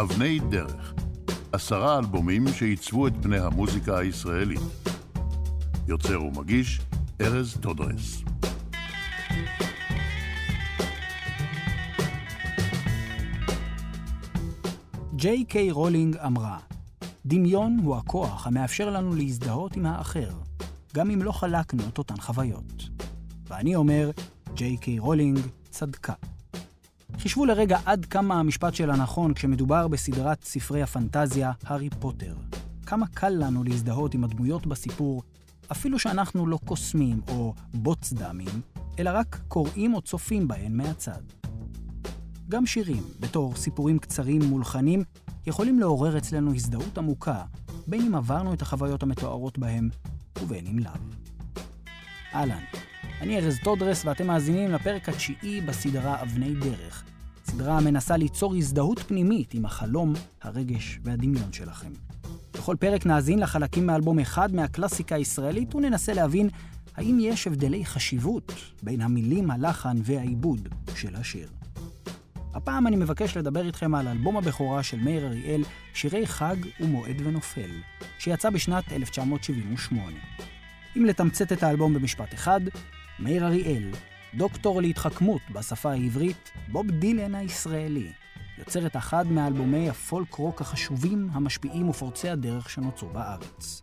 אבני דרך, עשרה אלבומים שעיצבו את פני המוזיקה הישראלית. יוצר ומגיש, ארז טודרס. ג'יי קיי רולינג אמרה, דמיון הוא הכוח המאפשר לנו להזדהות עם האחר, גם אם לא חלקנו את אותן חוויות. ואני אומר, ג'יי קיי רולינג צדקה. חישבו לרגע עד כמה המשפט שלה נכון כשמדובר בסדרת ספרי הפנטזיה הארי פוטר. כמה קל לנו להזדהות עם הדמויות בסיפור, אפילו שאנחנו לא קוסמים או בוטסדמים, אלא רק קוראים או צופים בהן מהצד. גם שירים, בתור סיפורים קצרים מולחנים, יכולים לעורר אצלנו הזדהות עמוקה, בין אם עברנו את החוויות המתוארות בהם, ובין אם לאו. אהלן, אני ארז טודרס ואתם מאזינים לפרק התשיעי בסדרה אבני דרך, סדרה המנסה ליצור הזדהות פנימית עם החלום, הרגש והדמיון שלכם. בכל פרק נאזין לחלקים מאלבום אחד מהקלאסיקה הישראלית וננסה להבין האם יש הבדלי חשיבות בין המילים, הלחן והעיבוד של השיר. הפעם אני מבקש לדבר איתכם על אלבום הבכורה של מאיר אריאל, שירי חג ומועד ונופל, שיצא בשנת 1978. אם לתמצת את האלבום במשפט אחד, מאיר אריאל, דוקטור להתחכמות בשפה העברית, בוב דילן הישראלי, יוצר את אחד מאלבומי הפולק רוק החשובים, המשפיעים ופורצי הדרך שנוצרו בארץ.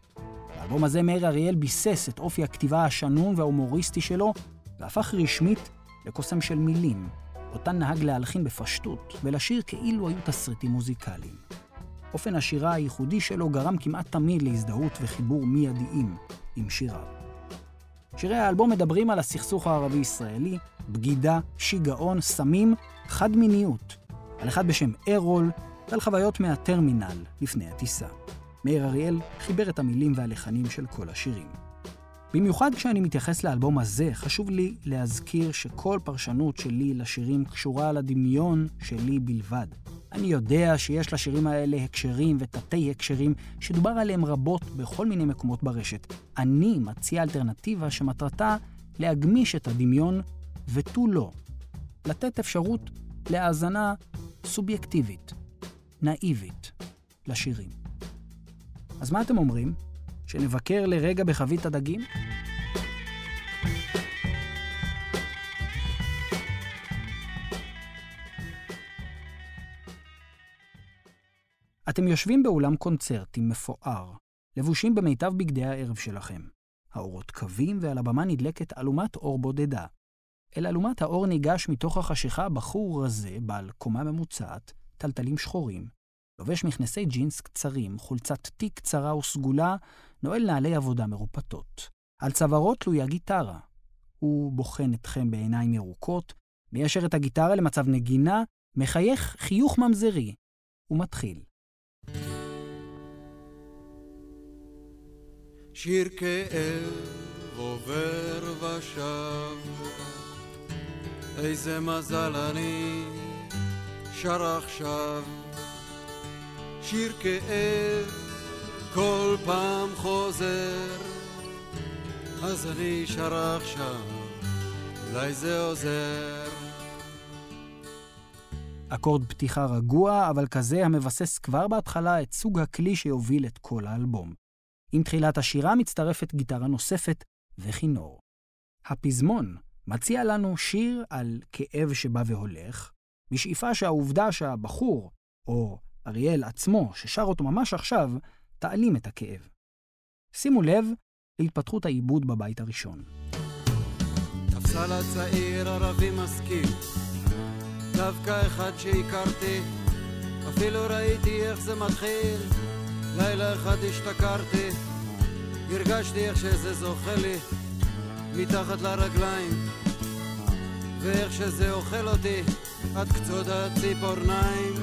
באלבום הזה מאיר אריאל ביסס את אופי הכתיבה השנון וההומוריסטי שלו, והפך רשמית לקוסם של מילים, אותן נהג להלחין בפשטות ולשיר כאילו היו תסריטים מוזיקליים. אופן השירה הייחודי שלו גרם כמעט תמיד להזדהות וחיבור מיידיים עם שיריו. שירי האלבום מדברים על הסכסוך הערבי-ישראלי, בגידה, שיגעון, סמים, חד-מיניות, על אחד בשם ארול ועל חוויות מהטרמינל לפני הטיסה. מאיר אריאל חיבר את המילים והלחנים של כל השירים. במיוחד כשאני מתייחס לאלבום הזה, חשוב לי להזכיר שכל פרשנות שלי לשירים קשורה לדמיון שלי בלבד. אני יודע שיש לשירים האלה הקשרים ותתי הקשרים שדובר עליהם רבות בכל מיני מקומות ברשת. אני מציע אלטרנטיבה שמטרתה להגמיש את הדמיון ותו לא. לתת אפשרות להאזנה סובייקטיבית, נאיבית, לשירים. אז מה אתם אומרים? שנבקר לרגע בחבית הדגים? אתם יושבים באולם קונצרטים מפואר, לבושים במיטב בגדי הערב שלכם. האורות קווים ועל הבמה נדלקת אלומת אור בודדה. אל אלומת האור ניגש מתוך החשיכה בחור רזה, בעל קומה ממוצעת, טלטלים שחורים, לובש מכנסי ג'ינס קצרים, חולצת תיק קצרה וסגולה, נועל נעלי עבודה מרופטות. על צווארו תלויה גיטרה. הוא בוחן אתכם בעיניים ירוקות, מיישר את הגיטרה למצב נגינה, מחייך חיוך ממזרי, ומתחיל. שיר כאב עובר ושב, איזה מזל אני שר עכשיו. שיר כאב כל פעם חוזר, אז אני שר עכשיו, אולי זה עוזר. אקורד פתיחה רגוע, אבל כזה המבסס כבר בהתחלה את סוג הכלי שיוביל את כל האלבום. עם תחילת השירה מצטרפת גיטרה נוספת וכינור. הפזמון מציע לנו שיר על כאב שבא והולך, בשאיפה שהעובדה שהבחור, או אריאל עצמו, ששר אותו ממש עכשיו, תעלים את הכאב. שימו לב להתפתחות העיבוד בבית הראשון. דווקא אחד שהכרתי, אפילו ראיתי איך זה מתחיל. לילה אחד השתכרתי, הרגשתי איך שזה זוכה לי מתחת לרגליים, ואיך שזה אוכל אותי עד קצות הציפורניים.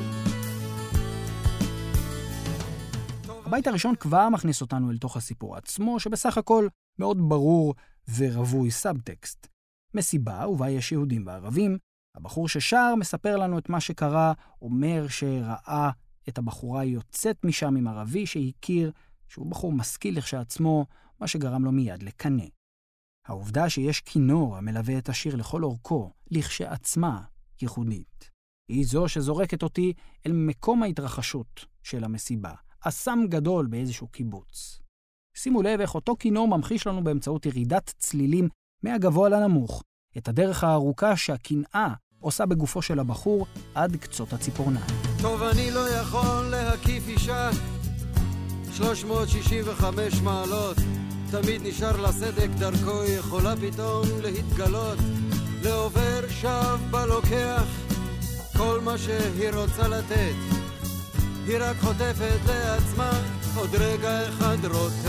הבית הראשון כבר מכניס אותנו אל תוך הסיפור עצמו, שבסך הכל מאוד ברור ורווי סאבטקסט. מסיבה ובה יש יהודים וערבים, הבחור ששר מספר לנו את מה שקרה, אומר שראה את הבחורה יוצאת משם עם ערבי שהכיר, שהוא בחור משכיל לכשעצמו, מה שגרם לו מיד לקנא. העובדה שיש כינור המלווה את השיר לכל אורכו, לכשעצמה ייחודית. היא זו שזורקת אותי אל מקום ההתרחשות של המסיבה, אסם גדול באיזשהו קיבוץ. שימו לב איך אותו כינור ממחיש לנו באמצעות ירידת צלילים מהגבוה לנמוך, את הדרך הארוכה שהקנאה עושה בגופו של הבחור עד קצות הציפורניים. טוב, אני לא יכול להקיף אישה 365 מעלות. תמיד נשאר לה סדק דרכו יכולה פתאום להתגלות. לעובר שב בלוקח כל מה שהיא רוצה לתת. היא רק חוטפת לעצמה עוד רגע אחד רוטט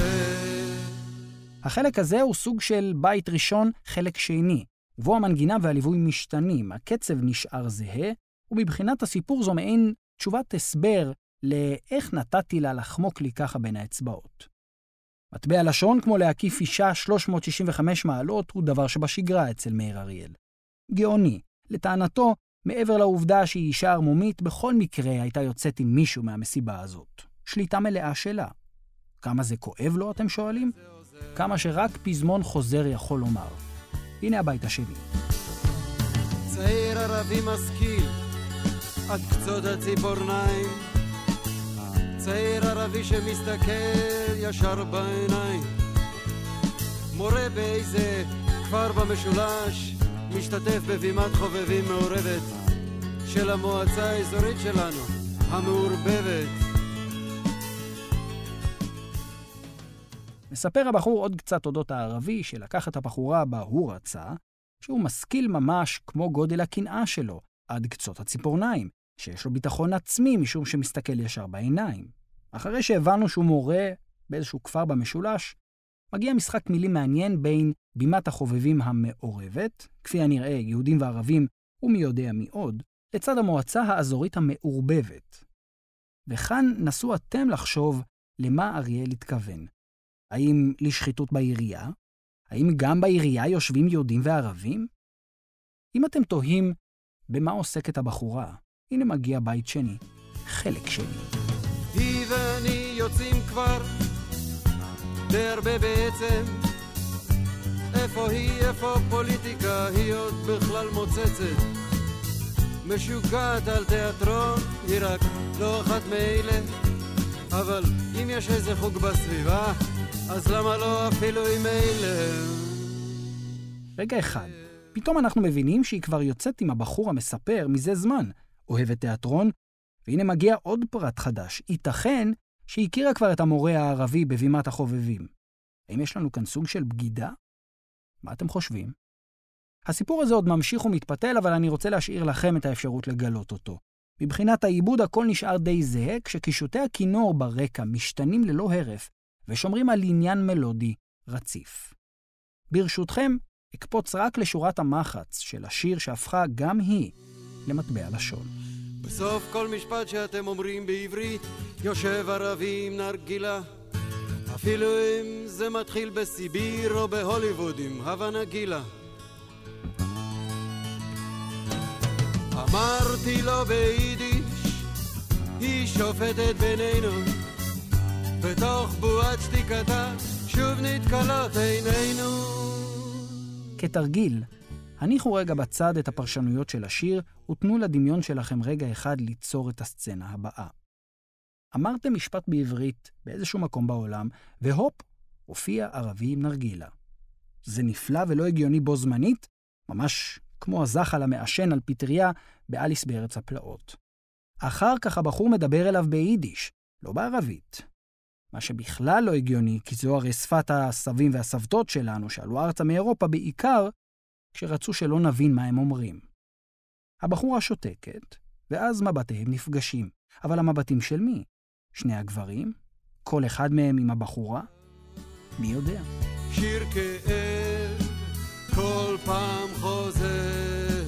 החלק הזה הוא סוג של בית ראשון, חלק שני, ובו המנגינה והליווי משתנים, הקצב נשאר זהה, ומבחינת הסיפור זו מעין תשובת הסבר לאיך נתתי לה לחמוק לי ככה בין האצבעות. מטבע לשון כמו להקיף אישה 365 מעלות הוא דבר שבשגרה אצל מאיר אריאל. גאוני. לטענתו, מעבר לעובדה שהיא אישה ערמומית, בכל מקרה הייתה יוצאת עם מישהו מהמסיבה הזאת. שליטה מלאה שלה. כמה זה כואב לו, אתם שואלים? כמה שרק פזמון חוזר יכול לומר. הנה הבית השני. צעיר ערבי משכיל, עד קצות הציפורניים צעיר ערבי שמסתכל ישר בעיניים מורה באיזה כפר במשולש משתתף בבימת חובבים מעורבת של המועצה האזורית שלנו, המעורבבת. מספר הבחור עוד קצת אודות הערבי שלקח את הבחורה בה הוא רצה, שהוא משכיל ממש כמו גודל הקנאה שלו, עד קצות הציפורניים, שיש לו ביטחון עצמי משום שמסתכל ישר בעיניים. אחרי שהבנו שהוא מורה באיזשהו כפר במשולש, מגיע משחק מילים מעניין בין בימת החובבים המעורבת, כפי הנראה יהודים וערבים ומי יודע מי עוד, לצד המועצה האזורית המעורבבת. וכאן נסו אתם לחשוב למה אריאל התכוון. האם לשחיתות בעירייה? האם גם בעירייה יושבים יהודים וערבים? אם אתם תוהים במה עוסקת הבחורה, הנה מגיע בית שני, חלק שני. היא ואני יוצאים כבר די הרבה בעצם איפה היא, איפה פוליטיקה, היא עוד בכלל מוצצת משוגעת על תיאטרון, היא רק לא אחת מאלה אבל אם יש איזה חוג בסביבה, אז למה לא אפילו עם אלה? רגע אחד, פתאום אנחנו מבינים שהיא כבר יוצאת עם הבחור המספר מזה זמן, אוהבת תיאטרון, והנה מגיע עוד פרט חדש. ייתכן שהכירה כבר את המורה הערבי בבימת החובבים. האם יש לנו כאן סוג של בגידה? מה אתם חושבים? הסיפור הזה עוד ממשיך ומתפתל, אבל אני רוצה להשאיר לכם את האפשרות לגלות אותו. מבחינת העיבוד הכל נשאר די זהה, כשקישוטי הכינור ברקע משתנים ללא הרף, ושומרים על עניין מלודי רציף. ברשותכם, אקפוץ רק לשורת המחץ של השיר שהפכה גם היא למטבע לשון. בסוף כל משפט שאתם אומרים בעברית, יושב ערבי עם נרגילה. אפילו אם זה מתחיל בסיביר או בהוליווד עם הווה נגילה. אמרתי לו ביידיש, היא שופטת בינינו. בתוך בועת שתיקתה, שוב נתקלות עינינו. כתרגיל, הניחו רגע בצד את הפרשנויות של השיר, ותנו לדמיון שלכם רגע אחד ליצור את הסצנה הבאה. אמרתם משפט בעברית באיזשהו מקום בעולם, והופ, הופיע ערבי עם נרגילה. זה נפלא ולא הגיוני בו זמנית, ממש כמו הזחל המעשן על פטריה באליס בארץ הפלאות. אחר כך הבחור מדבר אליו ביידיש, לא בערבית. מה שבכלל לא הגיוני, כי זו הרי שפת הסבים והסבתות שלנו, שעלו ארצה מאירופה בעיקר כשרצו שלא נבין מה הם אומרים. הבחורה שותקת, ואז מבטיהם נפגשים. אבל המבטים של מי? שני הגברים? כל אחד מהם עם הבחורה? מי יודע? שיר כאב כל פעם חוזר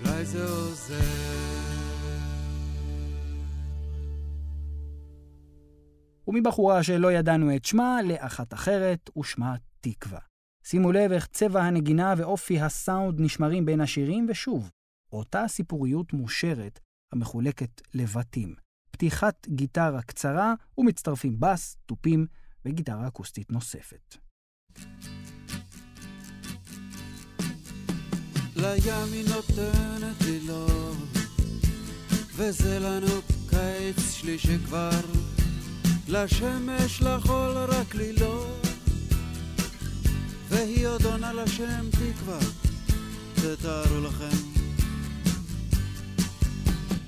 אולי זה עוזר ומבחורה שלא ידענו את שמה לאחת אחרת, ושמה תקווה. שימו לב איך צבע הנגינה ואופי הסאונד נשמרים בין השירים, ושוב, אותה סיפוריות מושרת המחולקת לבתים. פתיחת גיטרה קצרה ומצטרפים בס, תופים וגיטרה אקוסטית נוספת. לים היא נותנת לי לא, וזה לנו קיץ שלישי כבר, לשמש לחול רק לי לא, והיא עוד עונה לשם תקווה, תתארו לכם.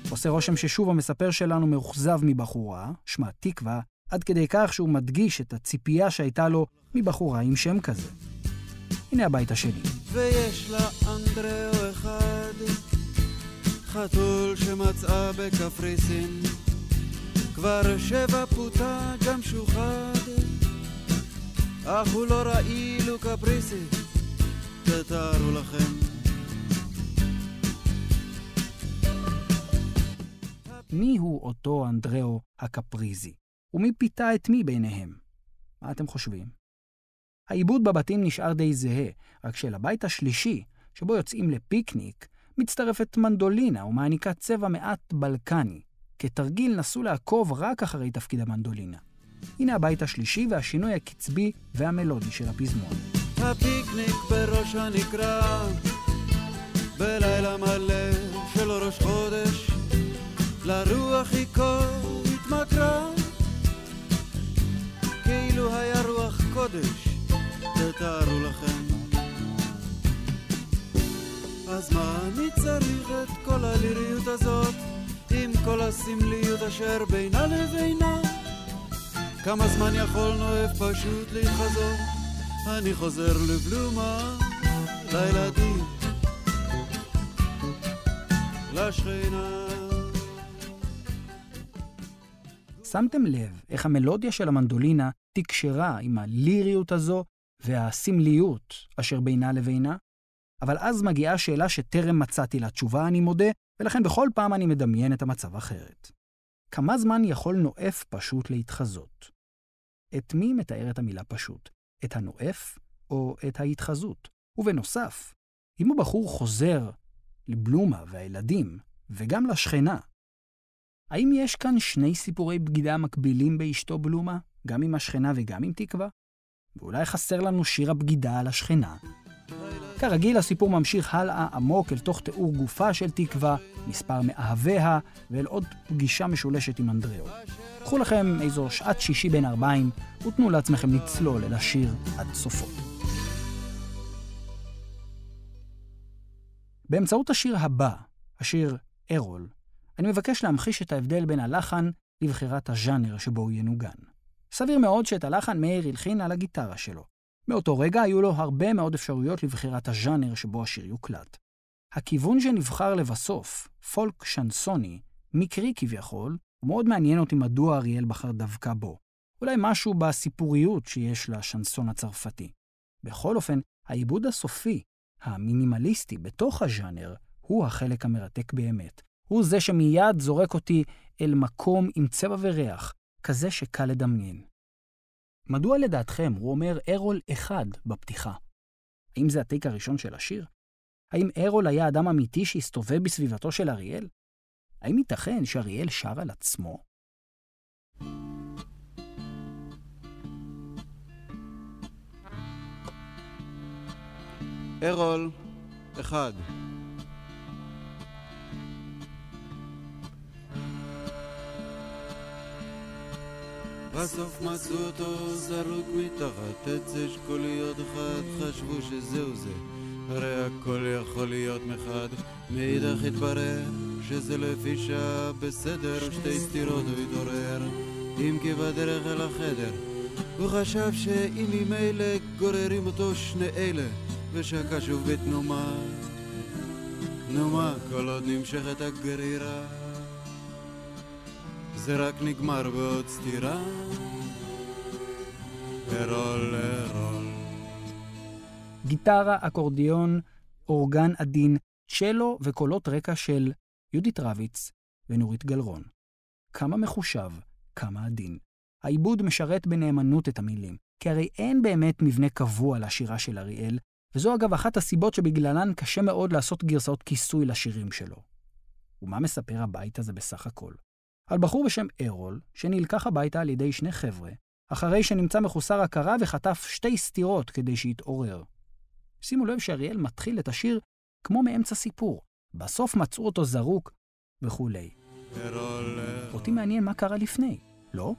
עושה רושם ששוב המספר שלנו מאוכזב מבחורה, שמה תקווה, עד כדי כך שהוא מדגיש את הציפייה שהייתה לו מבחורה עם שם כזה. הנה הבית השני. ויש לה אנדריאו אחד, חתול שמצאה בקפריסין, כבר שבע פוטה גם שוחד, אך הוא לא רעיל וקפריסי, תתארו לכם. מי הוא אותו אנדריאו הקפריזי? ומי פיתה את מי ביניהם? מה אתם חושבים? העיבוד בבתים נשאר די זהה, רק שלבית השלישי, שבו יוצאים לפיקניק, מצטרפת מנדולינה ומעניקה צבע מעט בלקני. כתרגיל נסו לעקוב רק אחרי תפקיד המנדולינה. הנה הבית השלישי והשינוי הקצבי והמלודי של הפזמון. הפיקניק בראש הנקרה, בלילה מלא של ראש חודש, לרוח היא כה התמכרה, כאילו היה רוח קודש, תתארו לכם. אז מה אני צריך את כל הליריות הזאת, כל הסמליות אשר בינה לבינה? כמה זמן יכול נואף פשוט להתחזות? אני חוזר לבלומה, לילדים, לשכינה. שמתם לב איך המלודיה של המנדולינה תקשרה עם הליריות הזו והסמליות אשר בינה לבינה? אבל אז מגיעה שאלה שטרם מצאתי לה תשובה, אני מודה, ולכן בכל פעם אני מדמיין את המצב אחרת. כמה זמן יכול נואף פשוט להתחזות? את מי מתארת המילה פשוט? את הנואף או את ההתחזות? ובנוסף, אם הבחור חוזר לבלומה והילדים, וגם לשכנה, האם יש כאן שני סיפורי בגידה מקבילים באשתו בלומה, גם עם השכנה וגם עם תקווה? ואולי חסר לנו שיר הבגידה על השכנה. כרגיל, הסיפור ממשיך הלאה עמוק אל תוך תיאור גופה של תקווה, מספר מאהביה, ואל עוד פגישה משולשת עם אנדריאו. קחו לכם איזו שעת שישי בין ארבעים, ותנו לעצמכם לצלול אל השיר עד סופו. באמצעות השיר הבא, השיר ארול, אני מבקש להמחיש את ההבדל בין הלחן לבחירת הז'אנר שבו הוא ינוגן. סביר מאוד שאת הלחן מאיר הלחין על הגיטרה שלו. מאותו רגע היו לו הרבה מאוד אפשרויות לבחירת הז'אנר שבו השיר יוקלט. הכיוון שנבחר לבסוף, פולק שנסוני, מקרי כביכול, ומאוד מעניין אותי מדוע אריאל בחר דווקא בו. אולי משהו בסיפוריות שיש לשנסון הצרפתי. בכל אופן, העיבוד הסופי, המינימליסטי בתוך הז'אנר, הוא החלק המרתק באמת, הוא זה שמיד זורק אותי אל מקום עם צבע וריח, כזה שקל לדמיין. מדוע לדעתכם הוא אומר ארול אחד בפתיחה? האם זה הטייק הראשון של השיר? האם ארול היה אדם אמיתי שהסתובב בסביבתו של אריאל? האם ייתכן שאריאל שר על עצמו? ארול, אחד. בסוף מצאו אותו זרוק מתחת עץ אשכוליות אחד, חשבו שזהו זה, הרי הכל יכול להיות מחד. מאידך התברר שזה לפי שעה בסדר, ושתי סתירות הוא התעורר, אם כי בדרך אל החדר. הוא חשב שאם ממילא גוררים אותו שני אלה, ושקע שוב בתנומה. נו מה, כל עוד נמשכת הגרירה. זה רק נגמר בעוד סתירה. ארול, ארול. גיטרה, אקורדיון, אורגן עדין, צ'לו וקולות רקע של יהודית רביץ ונורית גלרון. כמה מחושב, כמה עדין. העיבוד משרת בנאמנות את המילים, כי הרי אין באמת מבנה קבוע לשירה של אריאל, וזו אגב אחת הסיבות שבגללן קשה מאוד לעשות גרסאות כיסוי לשירים שלו. ומה מספר הבית הזה בסך הכל? על בחור בשם ארול, שנלקח הביתה על ידי שני חבר'ה, אחרי שנמצא מחוסר הכרה וחטף שתי סטירות כדי שיתעורר. שימו לב שאריאל מתחיל את השיר כמו מאמצע סיפור. בסוף מצאו אותו זרוק וכולי. אותי מעניין מה קרה לפני, לא?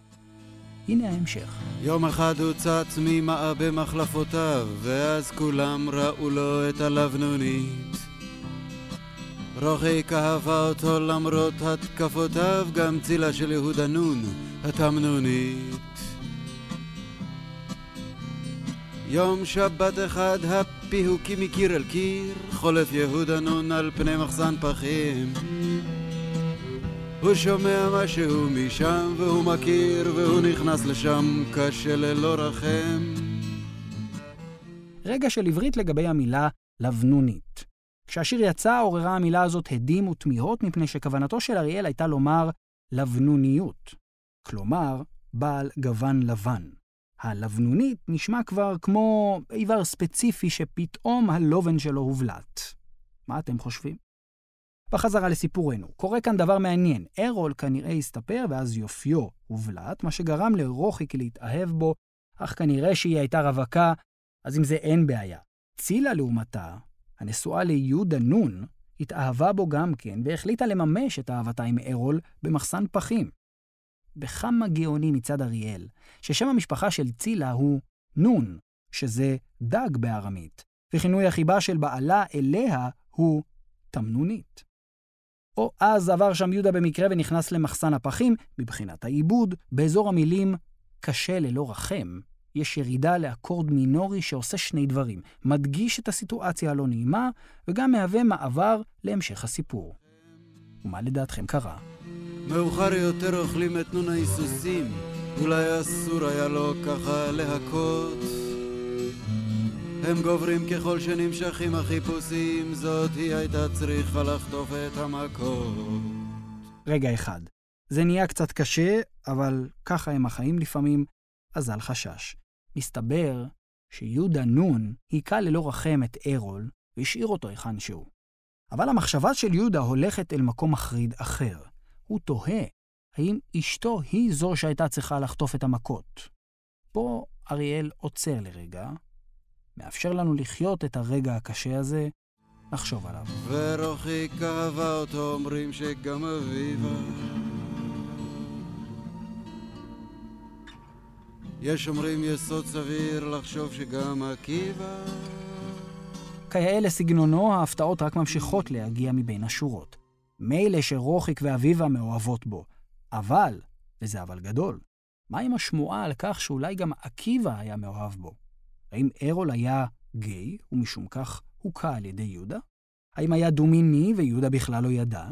הנה ההמשך. יום אחד הוא צץ ממעה במחלפותיו, ואז כולם ראו לו את הלבנונית. רוחי אהבה אותו למרות התקפותיו, גם צילה של יהודה נון, התמנונית. יום שבת אחד הפיהוקים מקיר אל קיר, חולף יהודה נון על פני מחסן פחים. הוא שומע משהו משם והוא מכיר והוא נכנס לשם קשה ללא רחם. רגע של עברית לגבי המילה לבנונית. כשהשיר יצא עוררה המילה הזאת הדים ותמיהות מפני שכוונתו של אריאל הייתה לומר לבנוניות. כלומר, בעל גוון לבן. הלבנונית נשמע כבר כמו איבר ספציפי שפתאום הלובן שלו הובלט. מה אתם חושבים? בחזרה לסיפורנו, קורה כאן דבר מעניין. ארול כנראה הסתפר ואז יופיו הובלט, מה שגרם לרוחיק להתאהב בו, אך כנראה שהיא הייתה רווקה, אז עם זה אין בעיה. צילה, לעומתה, הנשואה ליהודה נון, התאהבה בו גם כן, והחליטה לממש את אהבתה עם ארול במחסן פחים. בכמה גאוני מצד אריאל, ששם המשפחה של צילה הוא נון, שזה דג בארמית, וכינוי החיבה של בעלה אליה הוא תמנונית. או אז עבר שם יהודה במקרה ונכנס למחסן הפחים, מבחינת העיבוד, באזור המילים קשה ללא רחם, יש ירידה לאקורד מינורי שעושה שני דברים, מדגיש את הסיטואציה הלא נעימה, וגם מהווה מעבר להמשך הסיפור. ומה לדעתכם קרה? מאוחר יותר אוכלים את נון ההיסוסים, אולי אסור היה לו ככה להכות. הם גוברים ככל שנמשכים החיפושים, זאת היא הייתה צריכה לחטוף את המכות. רגע אחד. זה נהיה קצת קשה, אבל ככה הם החיים לפעמים, אז אל חשש. מסתבר שיהודה נון היכה ללא רחם את ארול והשאיר אותו היכן שהוא. אבל המחשבה של יהודה הולכת אל מקום מחריד אחר. הוא תוהה האם אשתו היא זו שהייתה צריכה לחטוף את המכות. פה אריאל עוצר לרגע, מאפשר לנו לחיות את הרגע הקשה הזה, לחשוב עליו. ורוחי כאבה אותו אומרים שגם אביבה יש אומרים יסוד סביר לחשוב שגם עקיבא... כיאה לסגנונו, ההפתעות רק ממשיכות להגיע מבין השורות. מילא שרוחיק ואביבה מאוהבות בו, אבל, וזה אבל גדול, מה עם השמועה על כך שאולי גם עקיבא היה מאוהב בו? האם ארול היה גיי, ומשום כך הוכה על ידי יהודה? האם היה דו-מיני ויהודה בכלל לא ידע?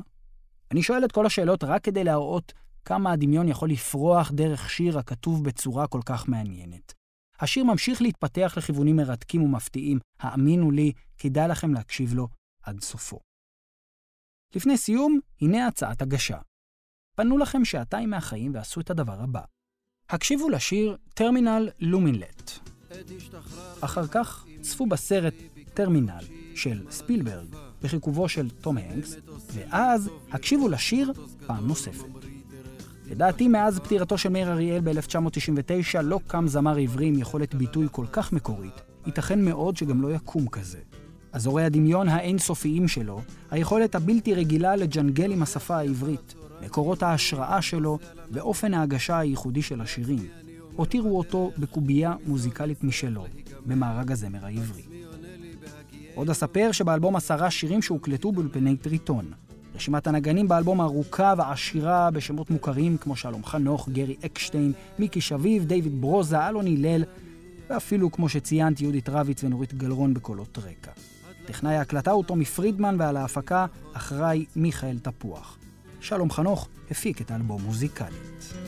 אני שואל את כל השאלות רק כדי להראות כמה הדמיון יכול לפרוח דרך שיר הכתוב בצורה כל כך מעניינת. השיר ממשיך להתפתח לכיוונים מרתקים ומפתיעים, האמינו לי, כדאי לכם להקשיב לו עד סופו. לפני סיום, הנה הצעת הגשה. פנו לכם שעתיים מהחיים ועשו את הדבר הבא. הקשיבו לשיר טרמינל לומינלט. אחר כך צפו בסרט טרמינל של ספילברג בחיכובו של תום הנקס, ואז הקשיבו לשיר פעם נוספת. לדעתי, מאז פטירתו של מאיר אריאל ב-1999 לא קם זמר עברי עם יכולת ביטוי כל כך מקורית. ייתכן מאוד שגם לא יקום כזה. אזורי הדמיון האינסופיים שלו, היכולת הבלתי רגילה לג'נגל עם השפה העברית, מקורות ההשראה שלו ואופן ההגשה הייחודי של השירים, הותירו אותו בקובייה מוזיקלית משלו, במארג הזמר העברי. עוד אספר שבאלבום עשרה שירים שהוקלטו באולפני טריטון, רשימת הנגנים באלבום ארוכה ועשירה בשמות מוכרים כמו שלום חנוך, גרי אקשטיין, מיקי שביב, דיוויד ברוזה, אלון הלל, ואפילו, כמו שציינתי, יהודית רביץ ונורית גלרון בקולות רקע. טכנאי ההקלטה הוא טומי פרידמן ועל ההפקה אחראי מיכאל תפוח. שלום חנוך הפיק את האלבום מוזיקלית.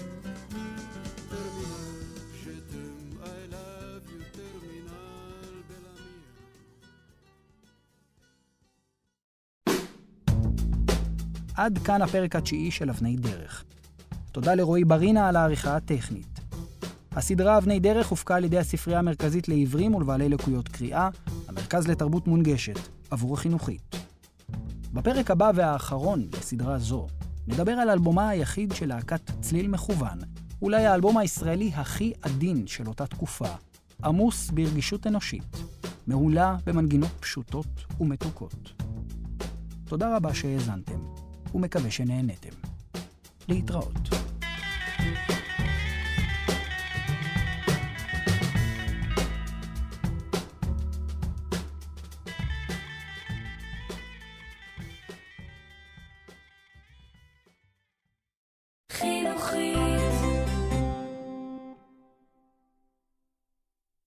עד כאן הפרק התשיעי של אבני דרך. תודה לרועי ברינה על העריכה הטכנית. הסדרה אבני דרך הופקה על ידי הספרייה המרכזית לעיוורים ולבעלי לקויות קריאה, המרכז לתרבות מונגשת, עבור החינוכית. בפרק הבא והאחרון לסדרה זו, נדבר על אלבומה היחיד של להקת צליל מכוון, אולי האלבום הישראלי הכי עדין של אותה תקופה, עמוס ברגישות אנושית, מהולה במנגינות פשוטות ומתוקות. תודה רבה שהאזנתם, ומקווה שנהנתם. להתראות. thank you